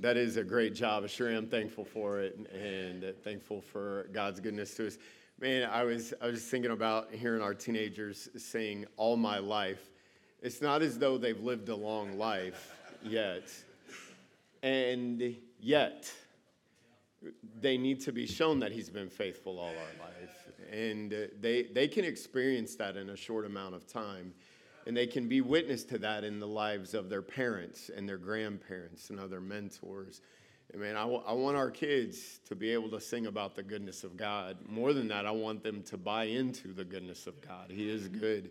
That is a great job. I sure am thankful for it and uh, thankful for God's goodness to us. Man, I was, I was thinking about hearing our teenagers sing All My Life. It's not as though they've lived a long life yet. And yet, they need to be shown that He's been faithful all our life. And uh, they, they can experience that in a short amount of time. And they can be witness to that in the lives of their parents and their grandparents and other mentors. I mean, I, w- I want our kids to be able to sing about the goodness of God. More than that, I want them to buy into the goodness of God. He is good.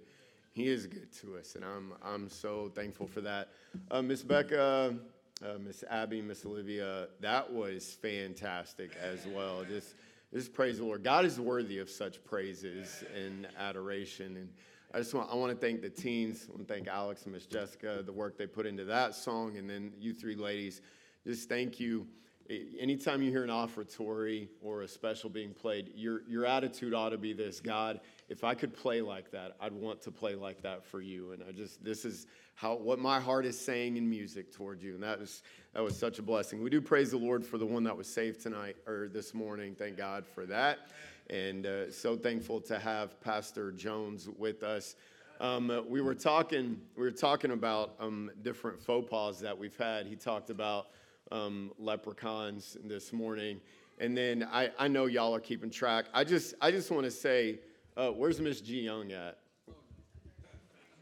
He is good to us, and I'm, I'm so thankful for that. Uh, Miss Becca, uh, Miss Abby, Miss Olivia, that was fantastic as well. Just, just praise the Lord. God is worthy of such praises and adoration. And I just want I want to thank the teens. I want to thank Alex and Miss Jessica, the work they put into that song, and then you three ladies. Just thank you. Anytime you hear an offertory or a special being played, your, your attitude ought to be this God, if I could play like that, I'd want to play like that for you. And I just, this is how, what my heart is saying in music toward you. And that was, that was such a blessing. We do praise the Lord for the one that was saved tonight or this morning. Thank God for that and uh, so thankful to have Pastor Jones with us. Um, we were talking, we were talking about um, different faux pas that we've had. He talked about um, leprechauns this morning, and then I, I know y'all are keeping track. I just, I just want to say, uh, where's Miss G Young at?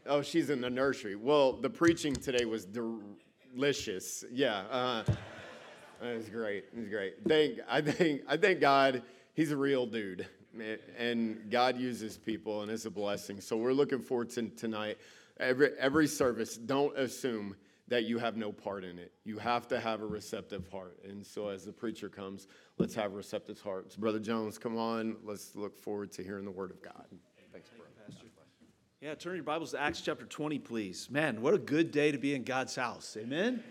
Oh, she's in the nursery. Well, the preaching today was delicious. Yeah, uh, it was great. It was great. Thank, I think, I thank God he's a real dude. And God uses people, and it's a blessing. So we're looking forward to tonight. Every, every service, don't assume that you have no part in it. You have to have a receptive heart. And so as the preacher comes, let's have receptive hearts. Brother Jones, come on. Let's look forward to hearing the word of God. Thanks, brother. Yeah, turn your Bibles to Acts chapter 20, please. Man, what a good day to be in God's house. Amen.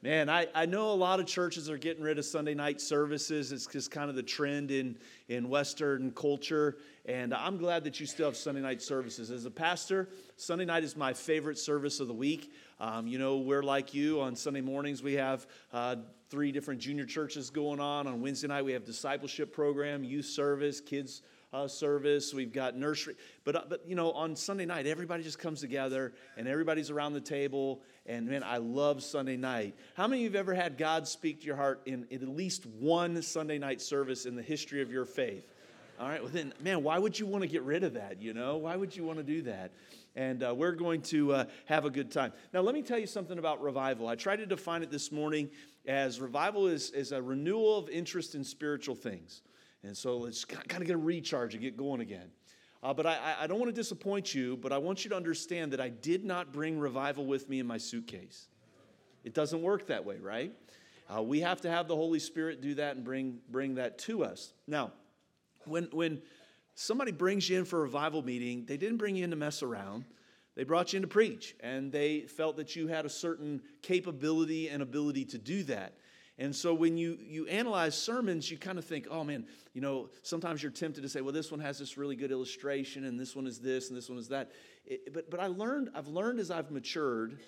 Man, I, I know a lot of churches are getting rid of Sunday night services. It's just kind of the trend in, in Western culture. And I'm glad that you still have Sunday night services. As a pastor, Sunday night is my favorite service of the week. Um, you know, we're like you. On Sunday mornings, we have uh, three different junior churches going on. On Wednesday night, we have discipleship program, youth service, kids uh, service. We've got nursery. But, uh, but, you know, on Sunday night, everybody just comes together and everybody's around the table. And man, I love Sunday night. How many of you have ever had God speak to your heart in, at least one Sunday night service in the history of your faith? All right, well then, man, why would you want to get rid of that? You know, why would you want to do that? And uh, we're going to uh, have a good time. Now, let me tell you something about revival. I tried to define it this morning as revival is, is a renewal of interest in spiritual things. And so let's kind of get a recharge and get going again. Uh, but I, I don't want to disappoint you, but I want you to understand that I did not bring revival with me in my suitcase. It doesn't work that way, right? Uh, we have to have the Holy Spirit do that and bring, bring that to us. Now, when, when somebody brings you in for a revival meeting, they didn't bring you in to mess around. They brought you in to preach, and they felt that you had a certain capability and ability to do that. And so when you, you analyze sermons, you kind of think, oh man, you know, sometimes you're tempted to say, well, this one has this really good illustration, and this one is this, and this one is that. It, but, but I learned, I've learned as I've matured,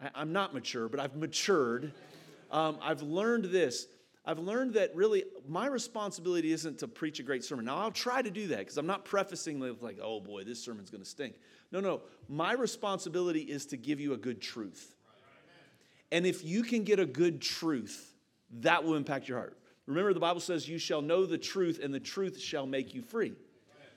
I, am not mature, but I've matured. Um, I've learned this. I've learned that really my responsibility isn't to preach a great sermon. Now, I'll try to do that because I'm not prefacing with, like, oh boy, this sermon's going to stink. No, no. My responsibility is to give you a good truth. And if you can get a good truth, that will impact your heart. Remember, the Bible says, You shall know the truth, and the truth shall make you free.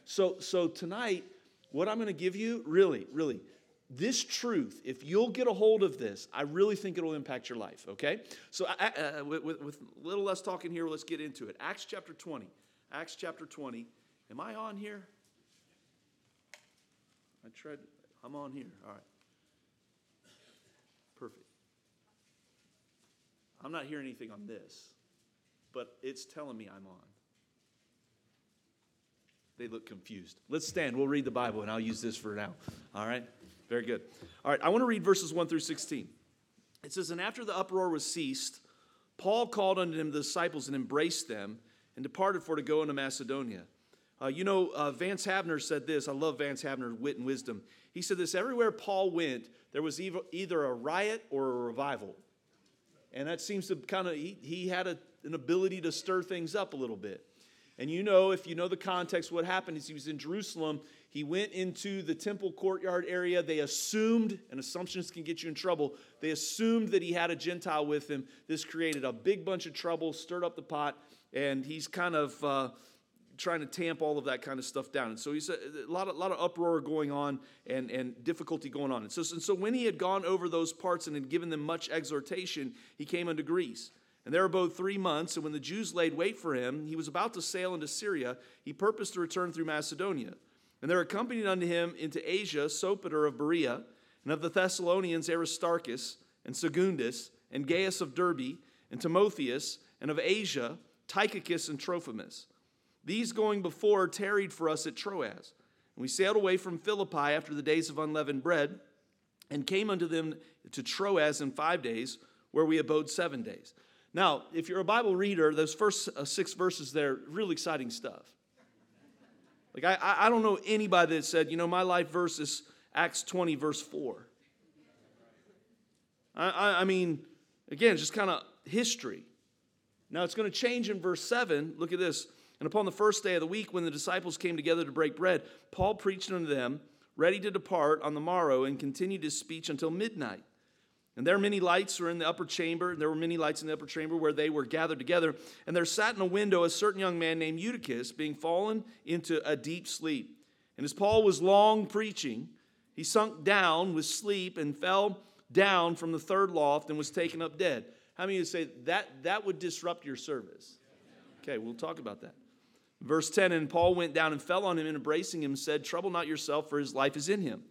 So, so tonight, what I'm going to give you, really, really, this truth, if you'll get a hold of this, I really think it'll impact your life, okay? So, uh, with, with, with a little less talking here, let's get into it. Acts chapter 20. Acts chapter 20. Am I on here? I tried, I'm on here. All right. I'm not hearing anything on this, but it's telling me I'm on. They look confused. Let's stand. We'll read the Bible, and I'll use this for now. All right? Very good. All right, I want to read verses 1 through 16. It says, And after the uproar was ceased, Paul called unto him the disciples and embraced them and departed for to go into Macedonia. Uh, you know, uh, Vance Havner said this. I love Vance Havner's wit and wisdom. He said this everywhere Paul went, there was either a riot or a revival. And that seems to kind of, he, he had a, an ability to stir things up a little bit. And you know, if you know the context, what happened is he was in Jerusalem. He went into the temple courtyard area. They assumed, and assumptions can get you in trouble, they assumed that he had a Gentile with him. This created a big bunch of trouble, stirred up the pot, and he's kind of. Uh, trying to tamp all of that kind of stuff down. And so he said a, lot, of, lot of uproar going on and, and difficulty going on. And so, and so when he had gone over those parts and had given them much exhortation, he came unto Greece. And there abode three months, and when the Jews laid wait for him, he was about to sail into Syria. He purposed to return through Macedonia. And there accompanied unto him into Asia Sopater of Berea, and of the Thessalonians Aristarchus, and Secundus, and Gaius of Derbe, and Timotheus, and of Asia Tychicus and Trophimus. These going before tarried for us at Troas. And we sailed away from Philippi after the days of unleavened bread, and came unto them to Troas in five days, where we abode seven days. Now, if you're a Bible reader, those first uh, six verses there, really exciting stuff. Like, I, I don't know anybody that said, you know, my life verse is Acts 20, verse 4. I, I, I mean, again, just kind of history. Now, it's going to change in verse 7. Look at this. And upon the first day of the week, when the disciples came together to break bread, Paul preached unto them, ready to depart on the morrow, and continued his speech until midnight. And there many lights were in the upper chamber, and there were many lights in the upper chamber where they were gathered together. And there sat in a window a certain young man named Eutychus, being fallen into a deep sleep. And as Paul was long preaching, he sunk down with sleep and fell down from the third loft and was taken up dead. How many of you say that that would disrupt your service? Okay, we'll talk about that. Verse 10 And Paul went down and fell on him, and embracing him, said, Trouble not yourself, for his life is in him.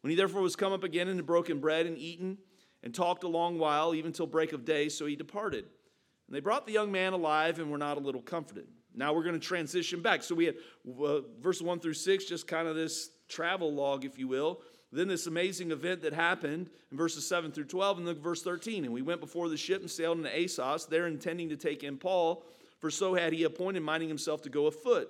When he therefore was come up again and had broken bread and eaten, and talked a long while, even till break of day, so he departed. And they brought the young man alive and were not a little comforted. Now we're going to transition back. So we had uh, verse 1 through 6, just kind of this travel log, if you will. Then this amazing event that happened in verses 7 through 12, and then verse 13. And we went before the ship and sailed into Assos, there intending to take in Paul for so had he appointed, minding himself to go afoot.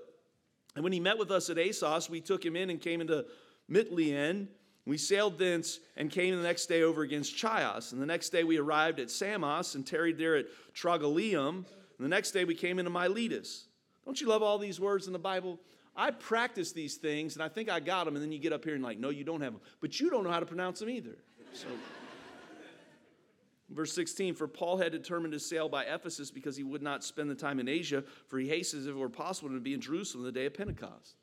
And when he met with us at Assos, we took him in and came into Mytilene. We sailed thence and came the next day over against Chios. And the next day we arrived at Samos and tarried there at Trogyllium. And the next day we came into Miletus. Don't you love all these words in the Bible? I practice these things and I think I got them, and then you get up here and like, no, you don't have them. But you don't know how to pronounce them either. So. Verse 16, for Paul had determined to sail by Ephesus because he would not spend the time in Asia, for he hasted, if it were possible, to be in Jerusalem the day of Pentecost.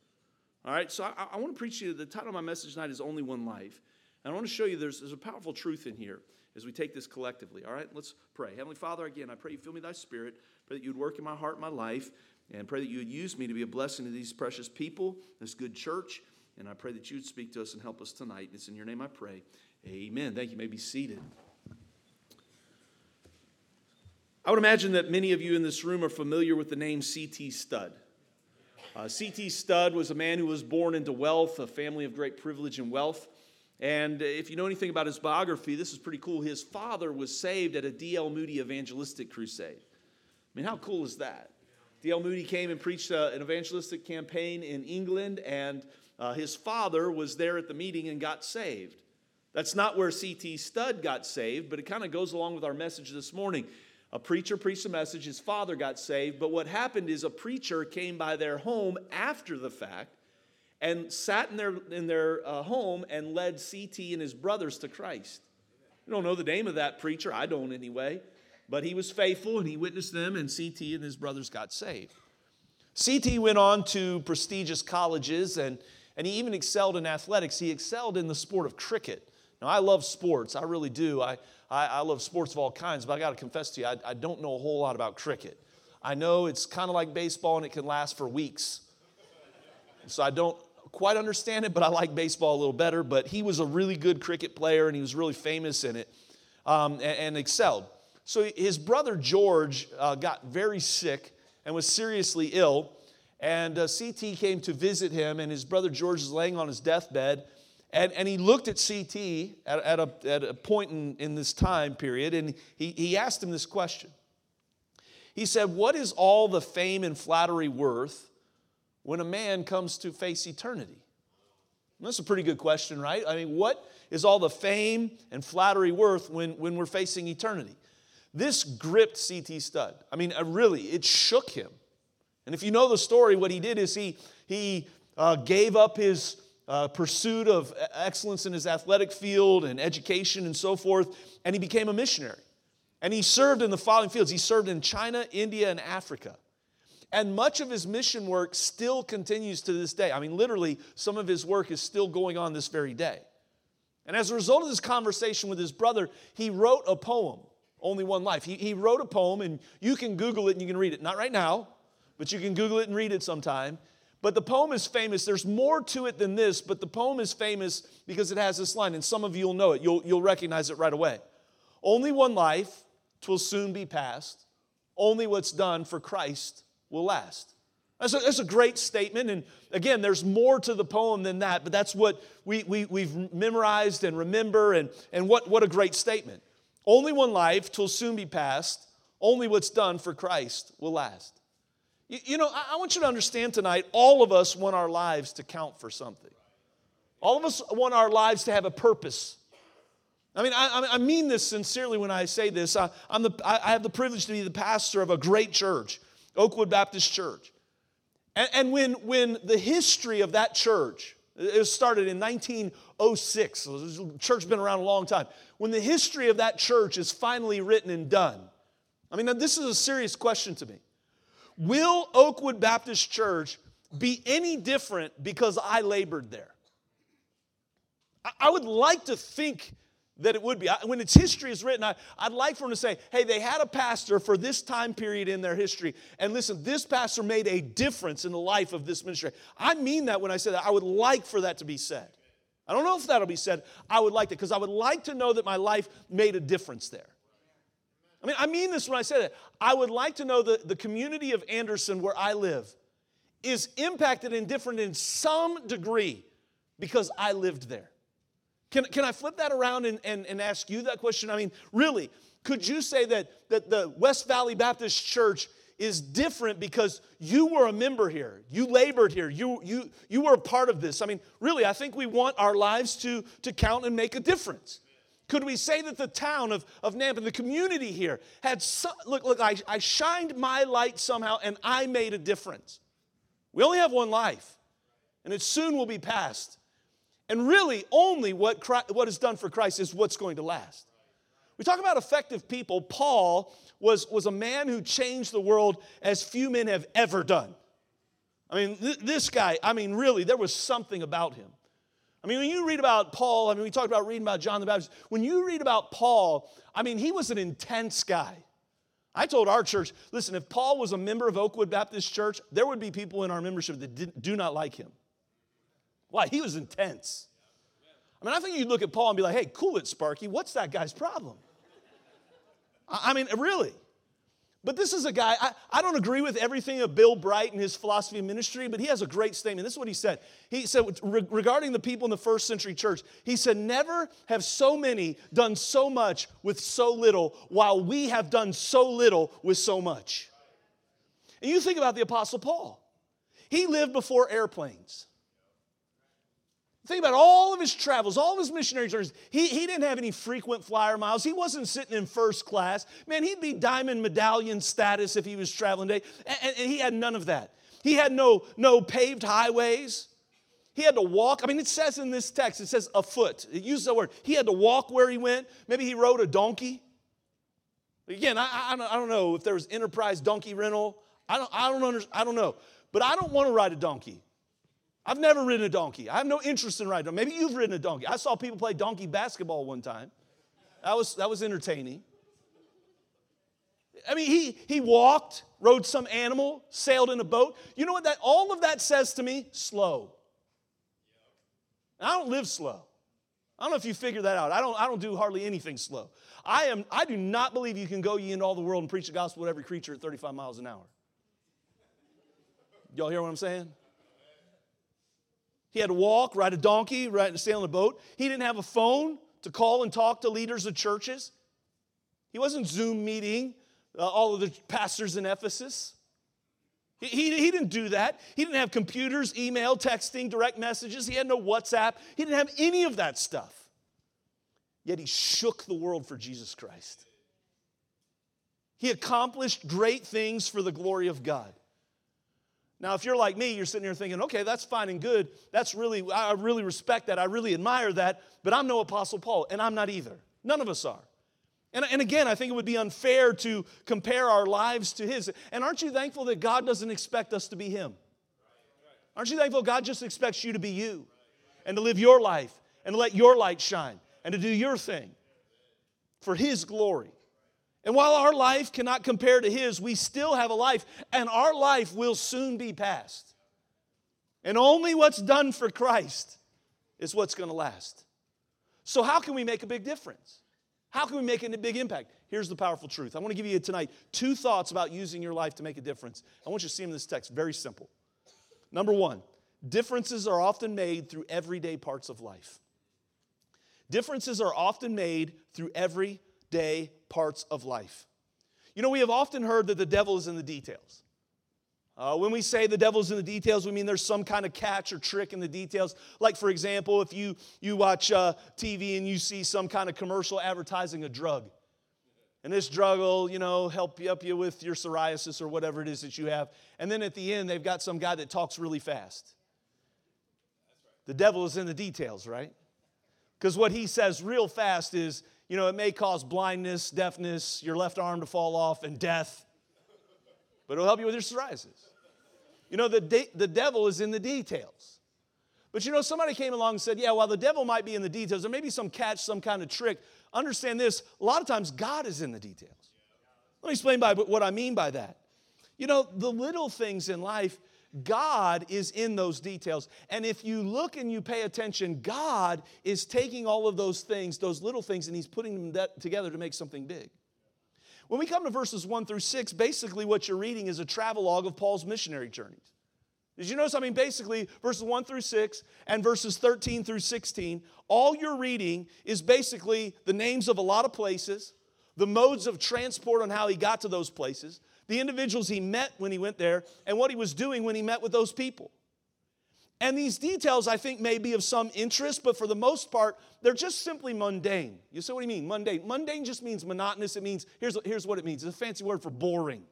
All right, so I, I want to preach to you. The title of my message tonight is Only One Life. And I want to show you there's, there's a powerful truth in here as we take this collectively. All right, let's pray. Heavenly Father, again, I pray you fill me thy spirit. Pray that you would work in my heart my life. And pray that you would use me to be a blessing to these precious people, this good church. And I pray that you would speak to us and help us tonight. It's in your name I pray. Amen. Thank you. you may be seated. I would imagine that many of you in this room are familiar with the name C.T. Studd. Uh, C.T. Studd was a man who was born into wealth, a family of great privilege and wealth. And if you know anything about his biography, this is pretty cool. His father was saved at a D.L. Moody evangelistic crusade. I mean, how cool is that? D.L. Moody came and preached uh, an evangelistic campaign in England, and uh, his father was there at the meeting and got saved. That's not where C.T. Studd got saved, but it kind of goes along with our message this morning. A preacher preached a message, his father got saved, but what happened is a preacher came by their home after the fact and sat in their, in their uh, home and led CT and his brothers to Christ. You don't know the name of that preacher, I don't anyway, but he was faithful and he witnessed them, and CT and his brothers got saved. CT went on to prestigious colleges and and he even excelled in athletics. He excelled in the sport of cricket. Now, I love sports, I really do. I, I, I love sports of all kinds, but I got to confess to you, I, I don't know a whole lot about cricket. I know it's kind of like baseball and it can last for weeks. So I don't quite understand it, but I like baseball a little better. But he was a really good cricket player and he was really famous in it um, and, and, excelled. So his brother George uh, got very sick and was seriously ill. And uh, CT came to visit him, and his brother George is laying on his deathbed. And, and he looked at CT at, at, a, at a point in, in this time period, and he, he asked him this question. He said, What is all the fame and flattery worth when a man comes to face eternity? And that's a pretty good question, right? I mean, what is all the fame and flattery worth when, when we're facing eternity? This gripped C.T. Studd. I mean, uh, really, it shook him. And if you know the story, what he did is he, he uh, gave up his uh, pursuit of excellence in his athletic field and education and so forth, and he became a missionary. And he served in the following fields he served in China, India, and Africa. And much of his mission work still continues to this day. I mean, literally, some of his work is still going on this very day. And as a result of this conversation with his brother, he wrote a poem, Only One Life. He, he wrote a poem, and you can Google it and you can read it. Not right now, but you can Google it and read it sometime. But the poem is famous. There's more to it than this, but the poem is famous because it has this line, and some of you will know it. You'll, you'll recognize it right away. Only one life, twill soon be past. Only what's done for Christ will last. That's a, that's a great statement. And again, there's more to the poem than that, but that's what we, we, we've memorized and remember. And, and what, what a great statement. Only one life, twill soon be past. Only what's done for Christ will last. You, you know, I, I want you to understand tonight all of us want our lives to count for something. All of us want our lives to have a purpose. I mean, I, I mean this sincerely when I say this. I, am the, I have the privilege to be the pastor of a great church, Oakwood Baptist Church. And, and when, when the history of that church, it started in 1906, so the church has been around a long time. When the history of that church is finally written and done, I mean, this is a serious question to me. Will Oakwood Baptist Church be any different because I labored there? I would like to think that it would be. When its history is written, I, would like for them to say, hey, they had a pastor for this time period in their history. And listen, this pastor made a difference in the life of this ministry. I mean that when I say that. I would like for that to be said. I don't know if that'll be said. I would like that because I would like to know that my life made a difference there. I mean, I mean this when I say that. I would like to know that the community of Anderson, where I live, is impacted and different in some degree because I lived there. Can, can I flip that around and, and, and ask you that question? I mean, really, could you say that, that the West Valley Baptist Church is different because you were a member here, you labored here, you, you, you were a part of this? I mean, really, I think we want our lives to, to count and make a difference. Could we say that the town of, of Nampa, the community here, had look, look, I, I shined my light somehow and I made a difference? We only have one life, and it soon will be past. And really, only what, Christ, what is done for Christ is what's going to last. We talk about effective people. Paul was, was a man who changed the world as few men have ever done. I mean, th- this guy, I mean, really, there was something about him. I mean, when you read about Paul, I mean, we talked about reading about John the Baptist. When you read about Paul, I mean, he was an intense guy. I told our church, listen, if Paul was a member of Oakwood Baptist Church, there would be people in our membership that did, do not like him. Why? He was intense. I mean, I think you'd look at Paul and be like, hey, cool it, Sparky. What's that guy's problem? I mean, really. But this is a guy, I, I don't agree with everything of Bill Bright and his philosophy of ministry, but he has a great statement. This is what he said. He said, regarding the people in the first century church, he said, Never have so many done so much with so little, while we have done so little with so much. And you think about the Apostle Paul. He lived before airplanes. Think about all of his travels, all of his missionary journeys. He, he didn't have any frequent flyer miles. He wasn't sitting in first class. Man, he'd be diamond medallion status if he was traveling today. And, and he had none of that. He had no, no paved highways. He had to walk. I mean, it says in this text, it says a foot. It uses the word. He had to walk where he went. Maybe he rode a donkey. Again, I, I, I don't know if there was enterprise donkey rental. I don't, I, don't under, I don't know. But I don't want to ride a donkey. I've never ridden a donkey. I have no interest in riding. Maybe you've ridden a donkey. I saw people play donkey basketball one time. That was, that was entertaining. I mean, he, he walked, rode some animal, sailed in a boat. You know what that all of that says to me? Slow. I don't live slow. I don't know if you figure that out. I don't, I don't do hardly anything slow. I, am, I do not believe you can go ye into all the world and preach the gospel to every creature at 35 miles an hour. Y'all hear what I'm saying? He had to walk, ride a donkey, ride, sail on a boat. He didn't have a phone to call and talk to leaders of churches. He wasn't Zoom meeting uh, all of the pastors in Ephesus. He, he, he didn't do that. He didn't have computers, email, texting, direct messages. He had no WhatsApp. He didn't have any of that stuff. Yet he shook the world for Jesus Christ. He accomplished great things for the glory of God. Now, if you're like me, you're sitting here thinking, okay, that's fine and good. That's really, I really respect that. I really admire that. But I'm no Apostle Paul, and I'm not either. None of us are. And, and again, I think it would be unfair to compare our lives to his. And aren't you thankful that God doesn't expect us to be him? Aren't you thankful God just expects you to be you and to live your life and to let your light shine and to do your thing for his glory? And while our life cannot compare to his, we still have a life, and our life will soon be past. And only what's done for Christ is what's going to last. So, how can we make a big difference? How can we make a big impact? Here's the powerful truth. I want to give you tonight two thoughts about using your life to make a difference. I want you to see them in this text. Very simple. Number one, differences are often made through everyday parts of life. Differences are often made through everyday parts of life. You know, we have often heard that the devil is in the details. Uh, when we say the devil's in the details, we mean there's some kind of catch or trick in the details. Like, for example, if you, you watch uh, TV and you see some kind of commercial advertising a drug, and this drug will, you know, help you up you with your psoriasis or whatever it is that you have. And then at the end, they've got some guy that talks really fast. The devil is in the details, right? Because what he says real fast is, you know, it may cause blindness, deafness, your left arm to fall off, and death but it'll help you with your psoriasis. You know, the, de- the devil is in the details. But you know, somebody came along and said, Yeah, while the devil might be in the details, there may be some catch, some kind of trick. Understand this a lot of times God is in the details. Let me explain by what I mean by that. You know, the little things in life, God is in those details. And if you look and you pay attention, God is taking all of those things, those little things, and He's putting them together to make something big. When we come to verses 1 through 6, basically what you're reading is a travelogue of Paul's missionary journeys. Did you notice? I mean, basically, verses 1 through 6 and verses 13 through 16, all you're reading is basically the names of a lot of places, the modes of transport on how he got to those places, the individuals he met when he went there, and what he was doing when he met with those people. And these details, I think, may be of some interest, but for the most part, they're just simply mundane. You say, what you mean, mundane? Mundane just means monotonous. It means, here's, here's what it means it's a fancy word for boring.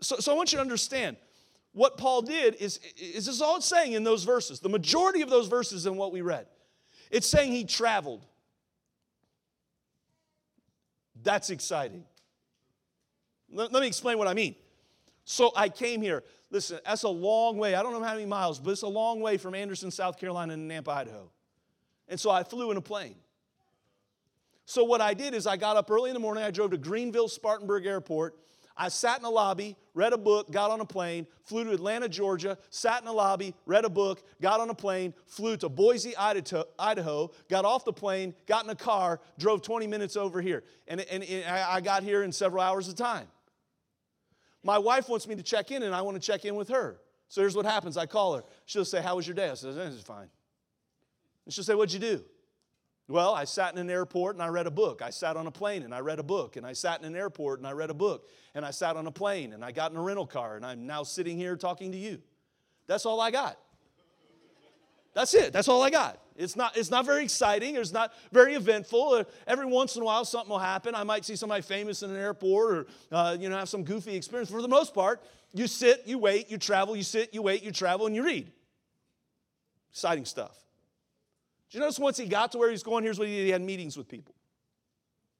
So, so I want you to understand what Paul did is, is this all it's saying in those verses. The majority of those verses in what we read. It's saying he traveled. That's exciting. Let, let me explain what I mean. So I came here. Listen, that's a long way. I don't know how many miles, but it's a long way from Anderson, South Carolina to Nampa, Idaho. And so I flew in a plane. So what I did is I got up early in the morning, I drove to Greenville Spartanburg Airport. I sat in a lobby, read a book, got on a plane, flew to Atlanta, Georgia, sat in a lobby, read a book, got on a plane, flew to Boise, Idaho, got off the plane, got in a car, drove 20 minutes over here. And, and, and I got here in several hours of time. My wife wants me to check in, and I want to check in with her. So here's what happens I call her. She'll say, How was your day? I said, is fine. And she'll say, What'd you do? Well, I sat in an airport and I read a book. I sat on a plane and I read a book. And I sat in an airport and I read a book. And I sat on a plane and I got in a rental car and I'm now sitting here talking to you. That's all I got. That's it. That's all I got. It's not, it's not very exciting. It's not very eventful. Uh, every once in a while, something will happen. I might see somebody famous in an airport or, uh, you know, have some goofy experience. For the most part, you sit, you wait, you travel, you sit, you wait, you travel, and you read. Exciting stuff. Did you notice once he got to where he's going, here's what he did. He had meetings with people.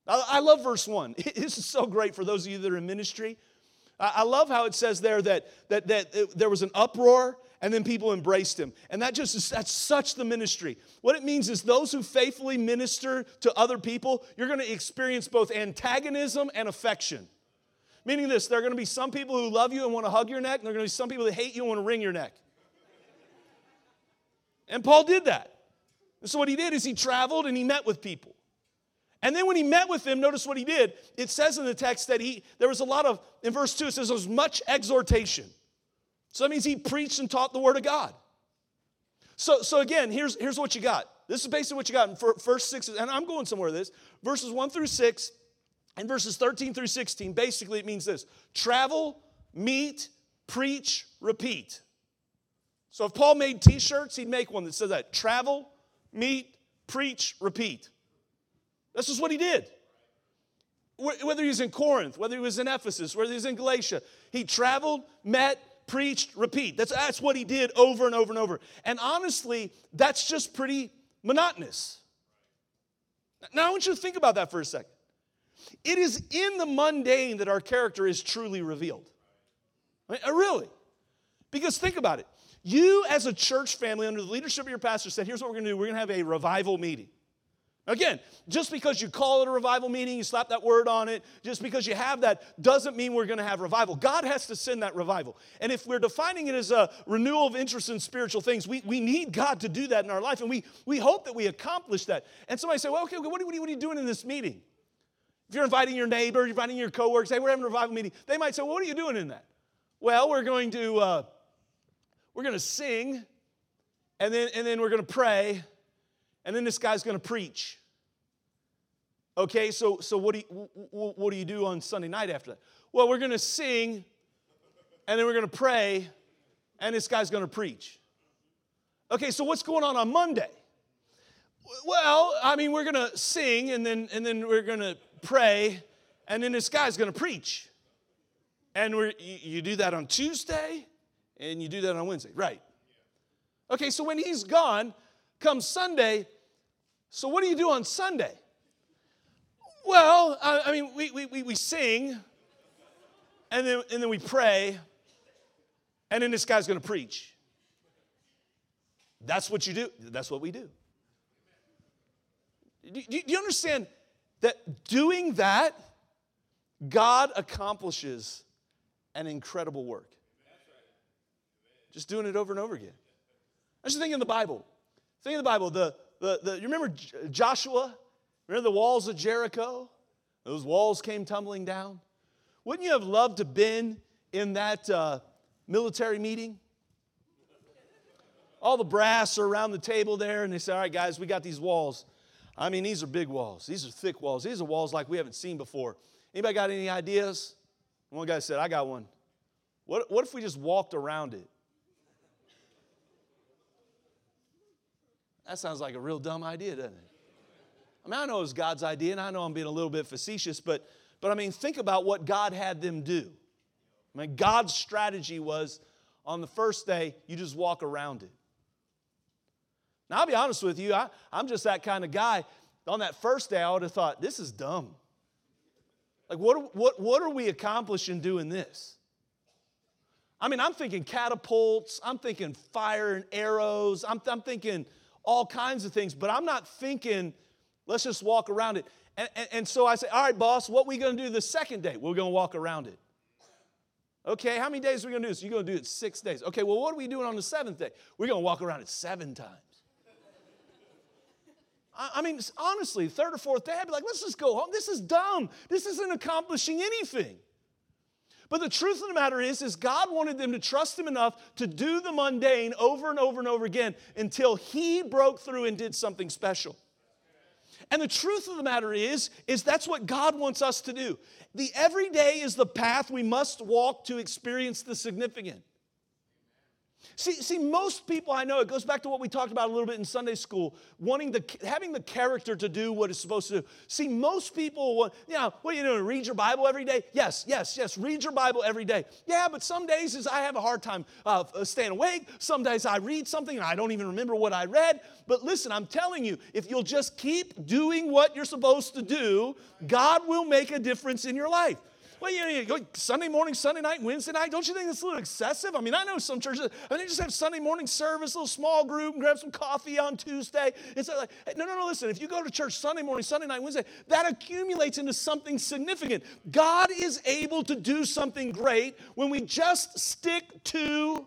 I, I love verse 1. This is so great for those of you that are in ministry. I, love how it says there that, that, that there was an uproar and then people embraced him. And that just is, that's such the ministry. What it means is those who faithfully minister to other people, you're going to experience both antagonism and affection. Meaning this, there are going to be some people who love you and want to hug your neck, and there are going to be some people that hate you and want to wring your neck. And Paul did that. And so what he did is he traveled and he met with people. And then when he met with them, notice what he did. It says in the text that he there was a lot of in verse 2 it says there was much exhortation. So that means he preached and taught the word of God. So, so again, here's, here's what you got. This is basically what you got in first six, and I'm going somewhere with this. Verses 1 through 6 and verses 13 through 16. Basically, it means this travel, meet, preach, repeat. So if Paul made t shirts, he'd make one that says that travel, meet, preach, repeat. This is what he did. Whether he was in Corinth, whether he was in Ephesus, whether he was in Galatia, he traveled, met, preached, repeat. That's, that's what he did over and over and over. And honestly, that's just pretty monotonous. Now, I want you to think about that for a second. It is in the mundane that our character is truly revealed. I mean, uh, really. Because think about it. You, as a church family, under the leadership of your pastor, said, Here's what we're going to do we're going to have a revival meeting. Again, just because you call it a revival meeting, you slap that word on it, just because you have that doesn't mean we're going to have revival. God has to send that revival. And if we're defining it as a renewal of interest in spiritual things, we, we need God to do that in our life. And we, we hope that we accomplish that. And somebody say, well, okay, what are, what are you doing in this meeting? If you're inviting your neighbor, you're inviting your coworkers, say, we're having a revival meeting, they might say, well, what are you doing in that? Well, we're going to, uh, we're going to sing, and then, and then we're going to pray, and then this guy's going to preach. Okay, so, so what, do you, what do you do on Sunday night after that? Well, we're going to sing, and then we're going to pray, and this guy's going to preach. Okay, so what's going on on Monday? Well, I mean, we're going to sing, and then, and then we're going to pray, and then this guy's going to preach. And we're, you do that on Tuesday, and you do that on Wednesday, right? Okay, so when he's gone, comes Sunday, so what do you do on Sunday? Well, I, I mean, we, we, we sing, and then, and then we pray, and then this guy's going to preach. That's what you do. That's what we do. Do, do you understand that doing that, God accomplishes an incredible work? Just doing it over and over again. I just think in the Bible. Think in the Bible. The, the, the, you remember Joshua? Remember the walls of Jericho? Those walls came tumbling down. Wouldn't you have loved to have been in that uh, military meeting? All the brass are around the table there, and they say, All right, guys, we got these walls. I mean, these are big walls. These are thick walls. These are walls like we haven't seen before. Anybody got any ideas? One guy said, I got one. What, what if we just walked around it? That sounds like a real dumb idea, doesn't it? I mean, I know it was God's idea, and I know I'm being a little bit facetious, but, but I mean, think about what God had them do. I mean, God's strategy was on the first day, you just walk around it. Now, I'll be honest with you, I, I'm just that kind of guy. On that first day, I would have thought, this is dumb. Like, what, what, what are we accomplishing doing this? I mean, I'm thinking catapults, I'm thinking fire and arrows, I'm, I'm thinking all kinds of things, but I'm not thinking, let's just walk around it. And, and, and so I say, all right, boss, what we going to do the second day? We're going to walk around it. Okay, how many days are we going to do this? You're going to do it six days. Okay, well, what are we doing on the seventh day? We're going to walk around it seven times. I mean, honestly, third or fourth day, I'd be like, let's just go home. This is dumb. This isn't accomplishing anything. But the truth of the matter is, is God wanted them to trust Him enough to do the mundane over and over and over again until He broke through and did something special. And the truth of the matter is, is that's what God wants us to do. The everyday is the path we must walk to experience the significant. See, see, most people I know, it goes back to what we talked about a little bit in Sunday school, wanting the having the character to do what it's supposed to do. See, most people want, you know, what are you doing? Read your Bible every day? Yes, yes, yes. Read your Bible every day. Yeah, but some days is I have a hard time uh, staying awake. Some days I read something and I don't even remember what I read. But listen, I'm telling you, if you'll just keep doing what you're supposed to do, God will make a difference in your life. You know, Sunday morning, Sunday night, Wednesday night. Don't you think that's a little excessive? I mean, I know some churches, I mean, they just have Sunday morning service, a little small group, and grab some coffee on Tuesday. It's like, no, no, no, listen, if you go to church Sunday morning, Sunday night, Wednesday, that accumulates into something significant. God is able to do something great when we just stick to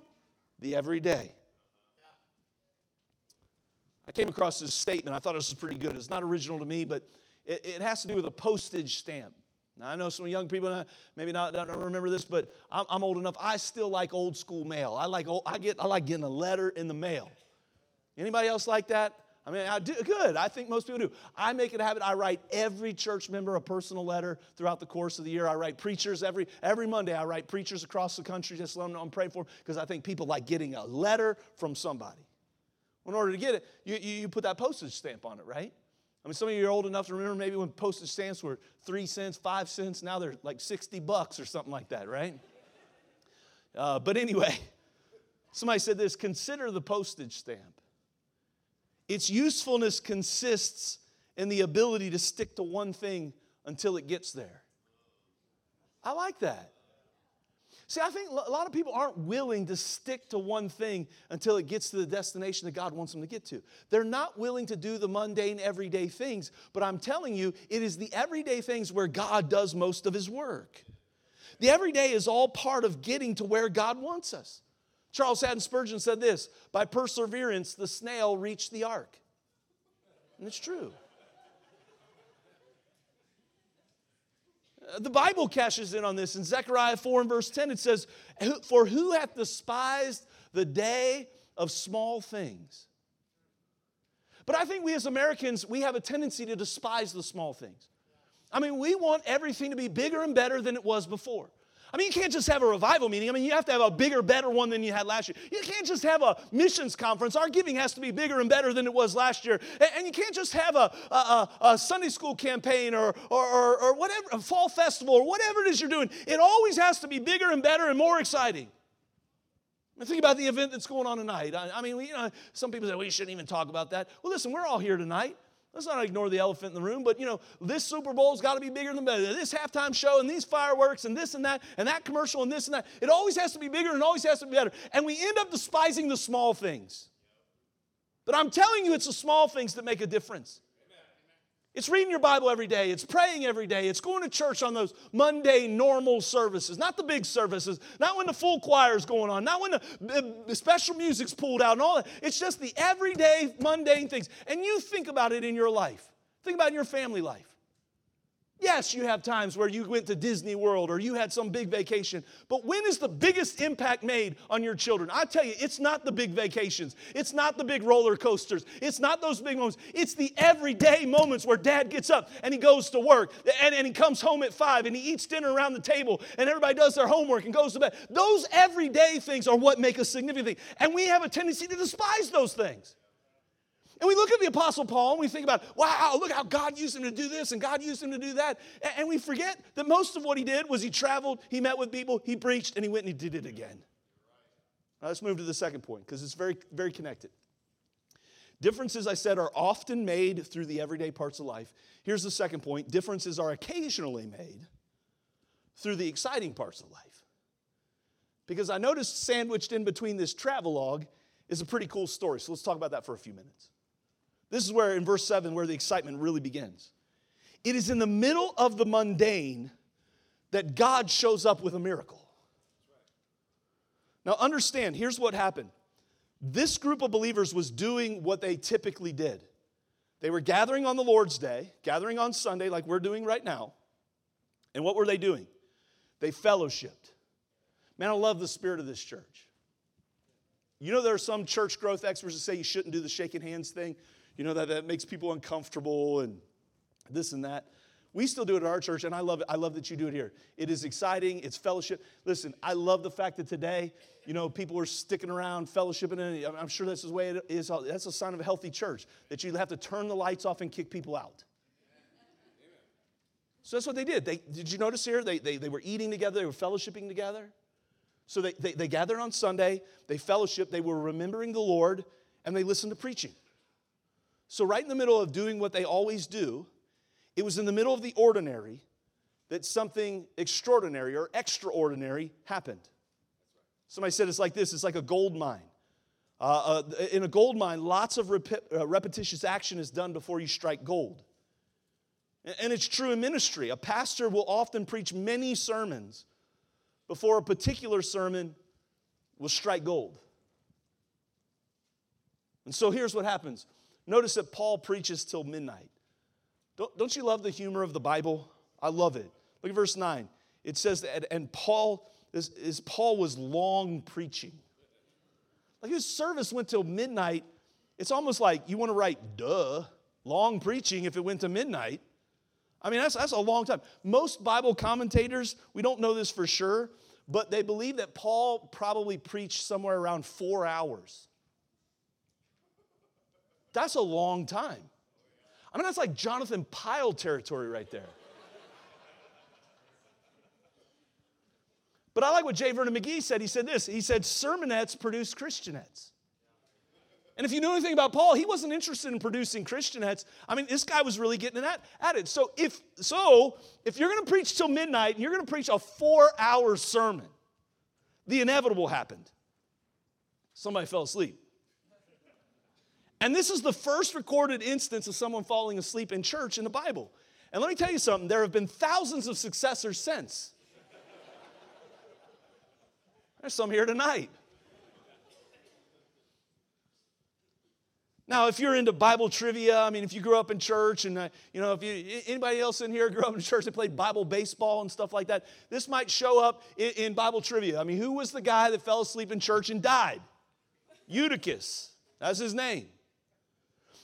the everyday. I came across this statement. I thought this was pretty good. It's not original to me, but it, it has to do with a postage stamp. Now, I know some young people uh, maybe not don't remember this, but I'm, I'm, old enough. I still like old school mail. I like old, I get I like getting a letter in the mail. Anybody else like that? I mean, I do good. I think most people do. I make it a habit. I write every church member a personal letter throughout the course of the year. I write preachers every every Monday. I write preachers across the country just let them know I'm praying for because I think people like getting a letter from somebody. In order to get it, you, you put that postage stamp on it, right? I mean, some of you are old enough to remember maybe when postage stamps were three cents, five cents, now they're like 60 bucks or something like that, right? Uh, but anyway, somebody said this consider the postage stamp. Its usefulness consists in the ability to stick to one thing until it gets there. I like that. See, I think a lot of people aren't willing to stick to one thing until it gets to the destination that God wants them to get to. They're not willing to do the mundane, everyday things, but I'm telling you, it is the everyday things where God does most of His work. The everyday is all part of getting to where God wants us. Charles Haddon Spurgeon said this by perseverance, the snail reached the ark. And it's true. The Bible cashes in on this. In Zechariah 4 and verse 10, it says, For who hath despised the day of small things? But I think we as Americans, we have a tendency to despise the small things. I mean, we want everything to be bigger and better than it was before. I mean, you can't just have a revival meeting. I mean, you have to have a bigger, better one than you had last year. You can't just have a missions conference. Our giving has to be bigger and better than it was last year. And you can't just have a, a, a Sunday school campaign or, or, or, or whatever, a fall festival or whatever it is you're doing. It always has to be bigger and better and more exciting. I mean, think about the event that's going on tonight. I, I mean, you know, some people say, well, you shouldn't even talk about that. Well, listen, we're all here tonight. Let's not ignore the elephant in the room, but you know, this Super Bowl's got to be bigger than. This halftime show and these fireworks and this and that and that commercial and this and that. It always has to be bigger and always has to be better. And we end up despising the small things. But I'm telling you, it's the small things that make a difference. It's reading your Bible every day. It's praying every day. It's going to church on those Monday normal services, not the big services, not when the full choir is going on, not when the, the special music's pulled out and all that. It's just the everyday mundane things. And you think about it in your life. Think about in your family life. Yes, you have times where you went to Disney World or you had some big vacation, but when is the biggest impact made on your children? I tell you, it's not the big vacations, it's not the big roller coasters, it's not those big moments, it's the everyday moments where dad gets up and he goes to work and, and he comes home at five and he eats dinner around the table and everybody does their homework and goes to bed. Those everyday things are what make a significant thing, and we have a tendency to despise those things. And we look at the Apostle Paul and we think about, wow, look how God used him to do this and God used him to do that. And we forget that most of what he did was he traveled, he met with people, he preached, and he went and he did it again. Now let's move to the second point because it's very, very connected. Differences, I said, are often made through the everyday parts of life. Here's the second point differences are occasionally made through the exciting parts of life. Because I noticed sandwiched in between this travelogue is a pretty cool story. So let's talk about that for a few minutes. This is where, in verse 7, where the excitement really begins. It is in the middle of the mundane that God shows up with a miracle. Now, understand, here's what happened. This group of believers was doing what they typically did. They were gathering on the Lord's Day, gathering on Sunday, like we're doing right now. And what were they doing? They fellowshipped. Man, I love the spirit of this church. You know, there are some church growth experts that say you shouldn't do the shaking hands thing you know, that, that makes people uncomfortable and this and that. We still do it at our church, and I love it. I love that you do it here. It is exciting. It's fellowship. Listen, I love the fact that today, you know, people are sticking around, fellowshipping, and I'm sure that's the way it is. That's a sign of a healthy church that you have to turn the lights off and kick people out. So that's what they did. They, did you notice here? They, they, they were eating together, they were fellowshipping together. So they, they, they gathered on Sunday, they fellowship, they were remembering the Lord, and they listened to preaching. So, right in the middle of doing what they always do, it was in the middle of the ordinary that something extraordinary or extraordinary happened. Somebody said it's like this it's like a gold mine. Uh, uh, in a gold mine, lots of rep- uh, repetitious action is done before you strike gold. And it's true in ministry. A pastor will often preach many sermons before a particular sermon will strike gold. And so here's what happens. Notice that Paul preaches till midnight. Don't, don't you love the humor of the Bible? I love it. Look at verse 9. It says that, and Paul, is, is Paul was long preaching. Like his service went till midnight. It's almost like you want to write, duh, long preaching if it went to midnight. I mean, that's, that's a long time. Most Bible commentators, we don't know this for sure, but they believe that Paul probably preached somewhere around four hours. That's a long time. I mean, that's like Jonathan Pyle territory right there. But I like what J. Vernon McGee said. He said this He said, sermonettes produce Christianettes. And if you know anything about Paul, he wasn't interested in producing Christianettes. I mean, this guy was really getting at, at it. So if so, if you're going to preach till midnight and you're going to preach a four-hour sermon, the inevitable happened. Somebody fell asleep. And this is the first recorded instance of someone falling asleep in church in the Bible. And let me tell you something, there have been thousands of successors since. There's some here tonight. Now, if you're into Bible trivia, I mean, if you grew up in church, and uh, you know, if you anybody else in here grew up in church and played Bible baseball and stuff like that, this might show up in, in Bible trivia. I mean, who was the guy that fell asleep in church and died? Eutychus. That's his name.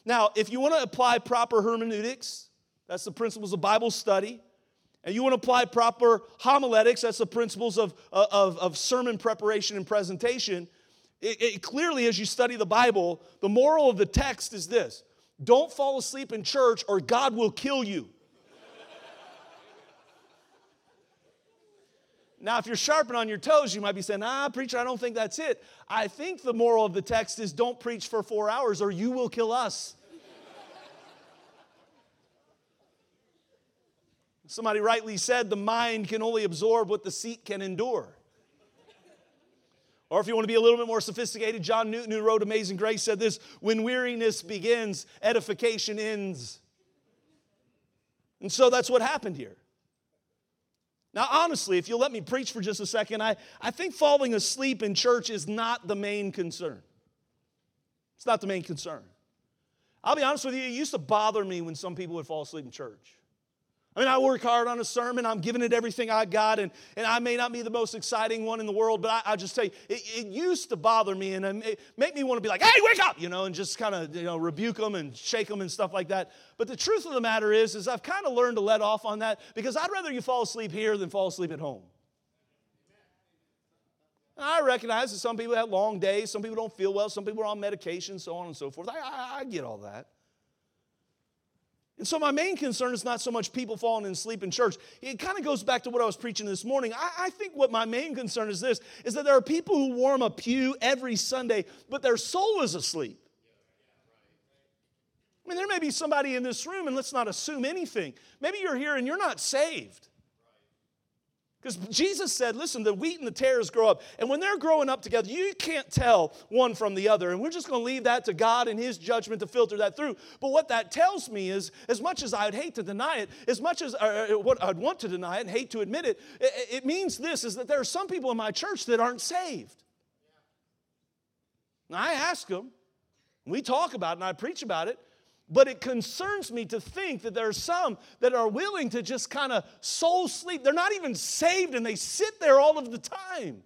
Now, if you want to apply proper hermeneutics, that's the principles of Bible study, and you want to apply proper homiletics, that's the principles of, uh, of, of sermon preparation and presentation, it, it, clearly, as you study the Bible, the moral of the text is this don't fall asleep in church or God will kill you. Now, if you're sharpening on your toes, you might be saying, ah, preacher, I don't think that's it. I think the moral of the text is don't preach for four hours or you will kill us. Somebody rightly said the mind can only absorb what the seat can endure. Or if you want to be a little bit more sophisticated, John Newton, who wrote Amazing Grace, said this when weariness begins, edification ends. And so that's what happened here. Now, honestly, if you'll let me preach for just a second, I, I think falling asleep in church is not the main concern. It's not the main concern. I'll be honest with you, it used to bother me when some people would fall asleep in church. I mean, I work hard on a sermon. I'm giving it everything I got, and, and I may not be the most exciting one in the world, but I, I just tell you, it, it, used to bother me and um, it make me want to be like, hey, wake up, you know, and just kind of, you know, rebuke them and shake them and stuff like that. But the truth of the matter is, is I've kind of learned to let off on that because I'd rather you fall asleep here than fall asleep at home. I recognize that some people have long days, some people don't feel well, some people are on medication, so on and so forth. I, I, I get all that. And so, my main concern is not so much people falling asleep in church. It kind of goes back to what I was preaching this morning. I, I, think what my main concern is this is that there are people who warm a pew every Sunday, but their soul is asleep. I mean, there may be somebody in this room, and let's not assume anything. Maybe you're here and you're not saved. Because Jesus said, listen, the wheat and the tares grow up. And when they're growing up together, you can't tell one from the other. And we're just going to leave that to God and His judgment to filter that through. But what that tells me is, as much as I'd hate to deny it, as much as uh, uh what I'd want to deny it and hate to admit it, it, means this is that there are some people in my church that aren't saved. I ask them, we talk about it and I preach about it, but it concerns me to think that there are some that are willing to just kind of soul sleep. They're not even saved and they sit there all of the time.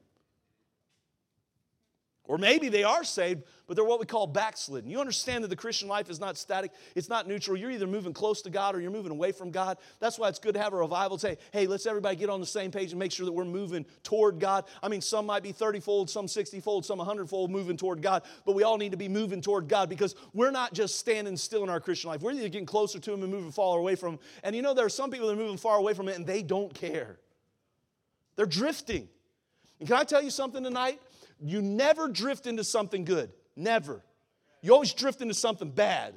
Or maybe they are saved, but they're what we call backslidden. You understand that the Christian life is not static, it's not neutral. You're either moving close to God or you're moving away from God. That's why it's good to have a revival say, hey, let's everybody get on the same page and make sure that we're moving toward God. I mean, some might be 30 fold, some 60 fold, some 100 fold moving toward God, but we all need to be moving toward God because we're not just standing still in our Christian life. We're either getting closer to Him and moving far away from Him. And you know, there are some people that are moving far away from it and they don't care, they're drifting. And can I tell you something tonight? You never drift into something good. Never. You always drift into something bad.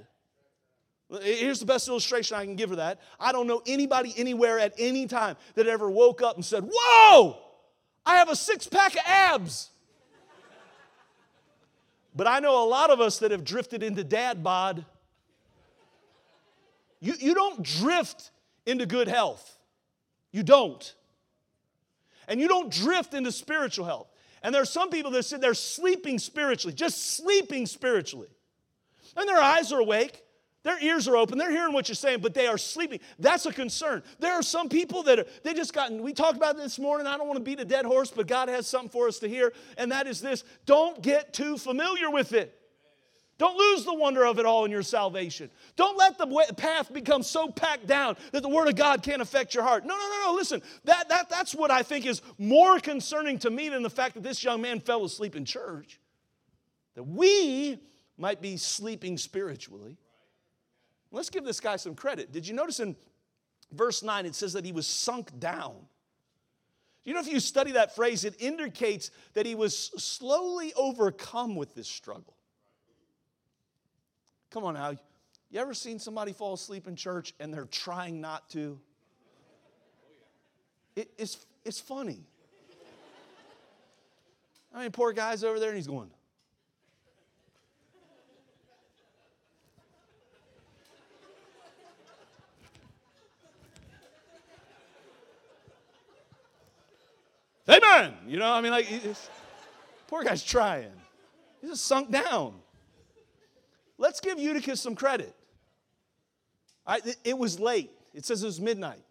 Here's the best illustration I can give of that. I don't know anybody anywhere at any time that ever woke up and said, Whoa, I have a six pack of abs. but I know a lot of us that have drifted into dad bod. You, you don't drift into good health. You don't. And you don't drift into spiritual health. And there are some people that sit there sleeping spiritually, just sleeping spiritually. And their eyes are awake, their ears are open, they're hearing what you're saying, but they are sleeping. That's a concern. There are some people that are, they just gotten, we talked about this morning. I don't want to beat a dead horse, but God has something for us to hear, and that is this don't get too familiar with it. Don't lose the wonder of it all in your salvation. Don't let the path become so packed down that the Word of God can't affect your heart. No, no, no, no. Listen, that, that, that's what I think is more concerning to me than the fact that this young man fell asleep in church. That we might be sleeping spiritually. Let's give this guy some credit. Did you notice in verse 9 it says that he was sunk down? You know, if you study that phrase, it indicates that he was slowly overcome with this struggle. Come on now. You ever seen somebody fall asleep in church and they're trying not to? It, it's, it's funny. I mean, poor guy's over there and he's going, Amen. You know, I mean, like, poor guy's trying. He's just sunk down. Let's give Eutychus some credit. it was late. It says it was midnight.